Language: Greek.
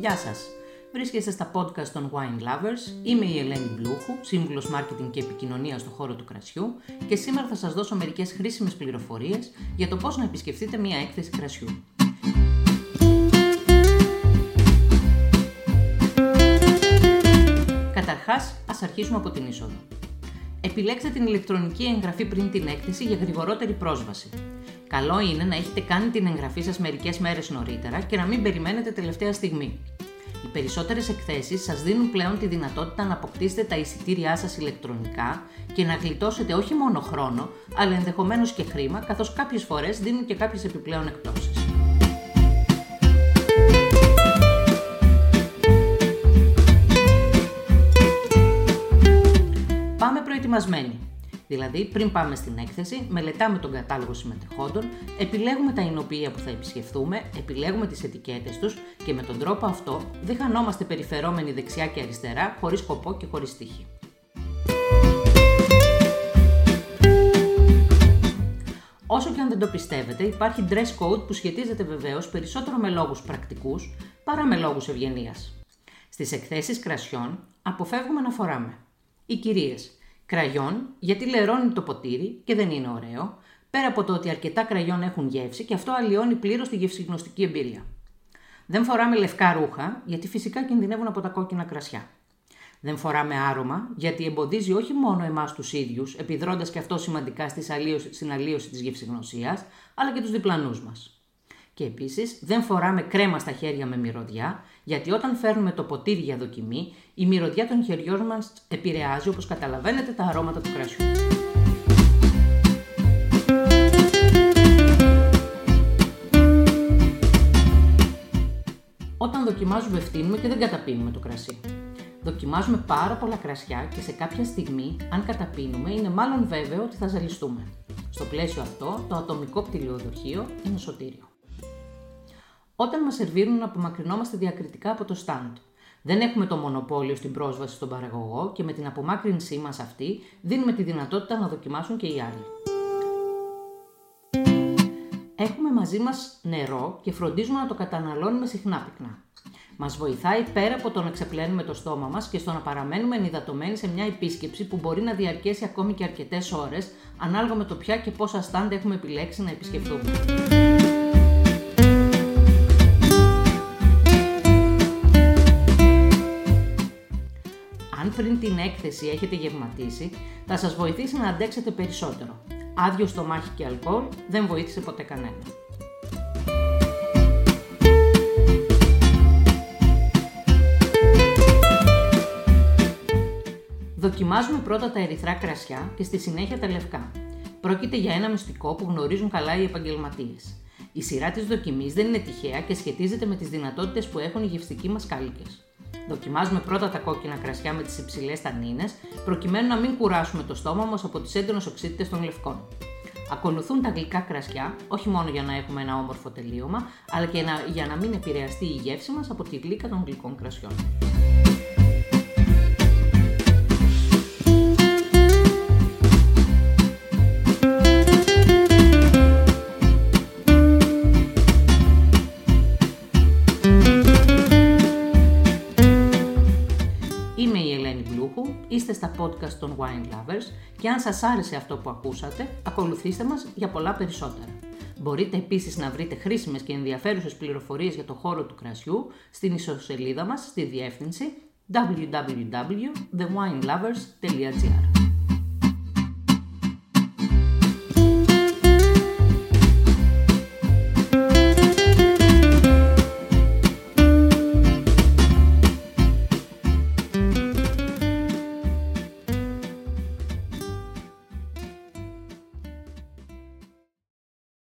Γεια σας! Βρίσκεστε στα podcast των Wine Lovers. Είμαι η Ελένη Μπλούχου, σύμβουλος marketing και επικοινωνία στον χώρο του κρασιού και σήμερα θα σας δώσω μερικές χρήσιμες πληροφορίες για το πώς να επισκεφτείτε μια έκθεση κρασιού. Καταρχάς, ας αρχίσουμε από την είσοδο. Επιλέξτε την ηλεκτρονική εγγραφή πριν την έκθεση για γρηγορότερη πρόσβαση. Καλό είναι να έχετε κάνει την εγγραφή σας μερικές μέρες νωρίτερα και να μην περιμένετε τελευταία στιγμή. Οι περισσότερες εκθέσεις σας δίνουν πλέον τη δυνατότητα να αποκτήσετε τα εισιτήριά σας ηλεκτρονικά και να γλιτώσετε όχι μόνο χρόνο, αλλά ενδεχομένως και χρήμα, καθώς κάποιες φορές δίνουν και κάποιες επιπλέον εκπτώσεις. Πάμε προετοιμασμένοι. Δηλαδή, πριν πάμε στην έκθεση, μελετάμε τον κατάλογο συμμετεχόντων, επιλέγουμε τα εινοποιεία που θα επισκεφθούμε, επιλέγουμε τις ετικέτες τους και με τον τρόπο αυτό δεν χανόμαστε περιφερόμενοι δεξιά και αριστερά, χωρίς σκοπό και χωρίς τύχη. Όσο και αν δεν το πιστεύετε, υπάρχει dress code που σχετίζεται βεβαίως περισσότερο με λόγους πρακτικούς παρά με λόγους ευγενίας. Στις εκθέσεις κρασιών αποφεύγουμε να φοράμε. Οι κυρίες Κραγιόν, γιατί λερώνει το ποτήρι και δεν είναι ωραίο, πέρα από το ότι αρκετά κραγιόν έχουν γεύση και αυτό αλλοιώνει πλήρως τη γευσηγνωστική εμπειρία. Δεν φοράμε λευκά ρούχα, γιατί φυσικά κινδυνεύουν από τα κόκκινα κρασιά. Δεν φοράμε άρωμα, γιατί εμποδίζει όχι μόνο εμάς τους ίδιους, επιδρώντας και αυτό σημαντικά στην αλλίωση της γευσηγνωσία, αλλά και τους διπλανούς μας. Και επίσης δεν φοράμε κρέμα στα χέρια με μυρωδιά, γιατί όταν φέρνουμε το ποτήρι για δοκιμή, η μυρωδιά των χεριών μας επηρεάζει, όπως καταλαβαίνετε, τα αρώματα του κρασιού. Όταν δοκιμάζουμε φτύνουμε και δεν καταπίνουμε το κρασί. Δοκιμάζουμε πάρα πολλά κρασιά και σε κάποια στιγμή, αν καταπίνουμε, είναι μάλλον βέβαιο ότι θα ζαλιστούμε. Στο πλαίσιο αυτό, το ατομικό κτηλιοδοχείο είναι σωτήριο. Όταν μας σερβίρουν, απομακρυνόμαστε διακριτικά από το στάντ. Δεν έχουμε το μονοπόλιο στην πρόσβαση στον παραγωγό και με την απομάκρυνσή μας αυτή δίνουμε τη δυνατότητα να δοκιμάσουν και οι άλλοι. Έχουμε μαζί μας νερό και φροντίζουμε να το καταναλώνουμε συχνά πυκνά. Μας βοηθάει πέρα από το να ξεπλένουμε το στόμα μας και στο να παραμένουμε ενυδατωμένοι σε μια επίσκεψη που μπορεί να διαρκέσει ακόμη και αρκετές ώρες, ανάλογα με το ποια και πόσα στάντ έχουμε επιλέξει να επισκεφτούμε. Πριν την έκθεση έχετε γευματίσει, θα σας βοηθήσει να αντέξετε περισσότερο. Άδειο στομάχι και αλκοόλ δεν βοήθησε ποτέ κανένα. Δοκιμάζουμε πρώτα τα ερυθρά κρασιά και στη συνέχεια τα λευκά. Πρόκειται για ένα μυστικό που γνωρίζουν καλά οι επαγγελματίες. Η σειρά της δοκιμής δεν είναι τυχαία και σχετίζεται με τις δυνατότητες που έχουν οι γευστικοί μας κάλικες. Δοκιμάζουμε πρώτα τα κόκκινα κρασιά με τις υψηλές τανίνες, προκειμένου να μην κουράσουμε το στόμα μας από τις έντονες οξύτητες των λευκών. Ακολουθούν τα γλυκά κρασιά, όχι μόνο για να έχουμε ένα όμορφο τελείωμα, αλλά και για να μην επηρεαστεί η γεύση μας από τη γλύκα των γλυκών κρασιών. Είστε στα podcast των Wine Lovers και αν σας άρεσε αυτό που ακούσατε, ακολουθήστε μας για πολλά περισσότερα. Μπορείτε επίσης να βρείτε χρήσιμες και ενδιαφέρουσες πληροφορίες για το χώρο του κρασιού στην ισοσελίδα μας στη διεύθυνση www.thewinelovers.gr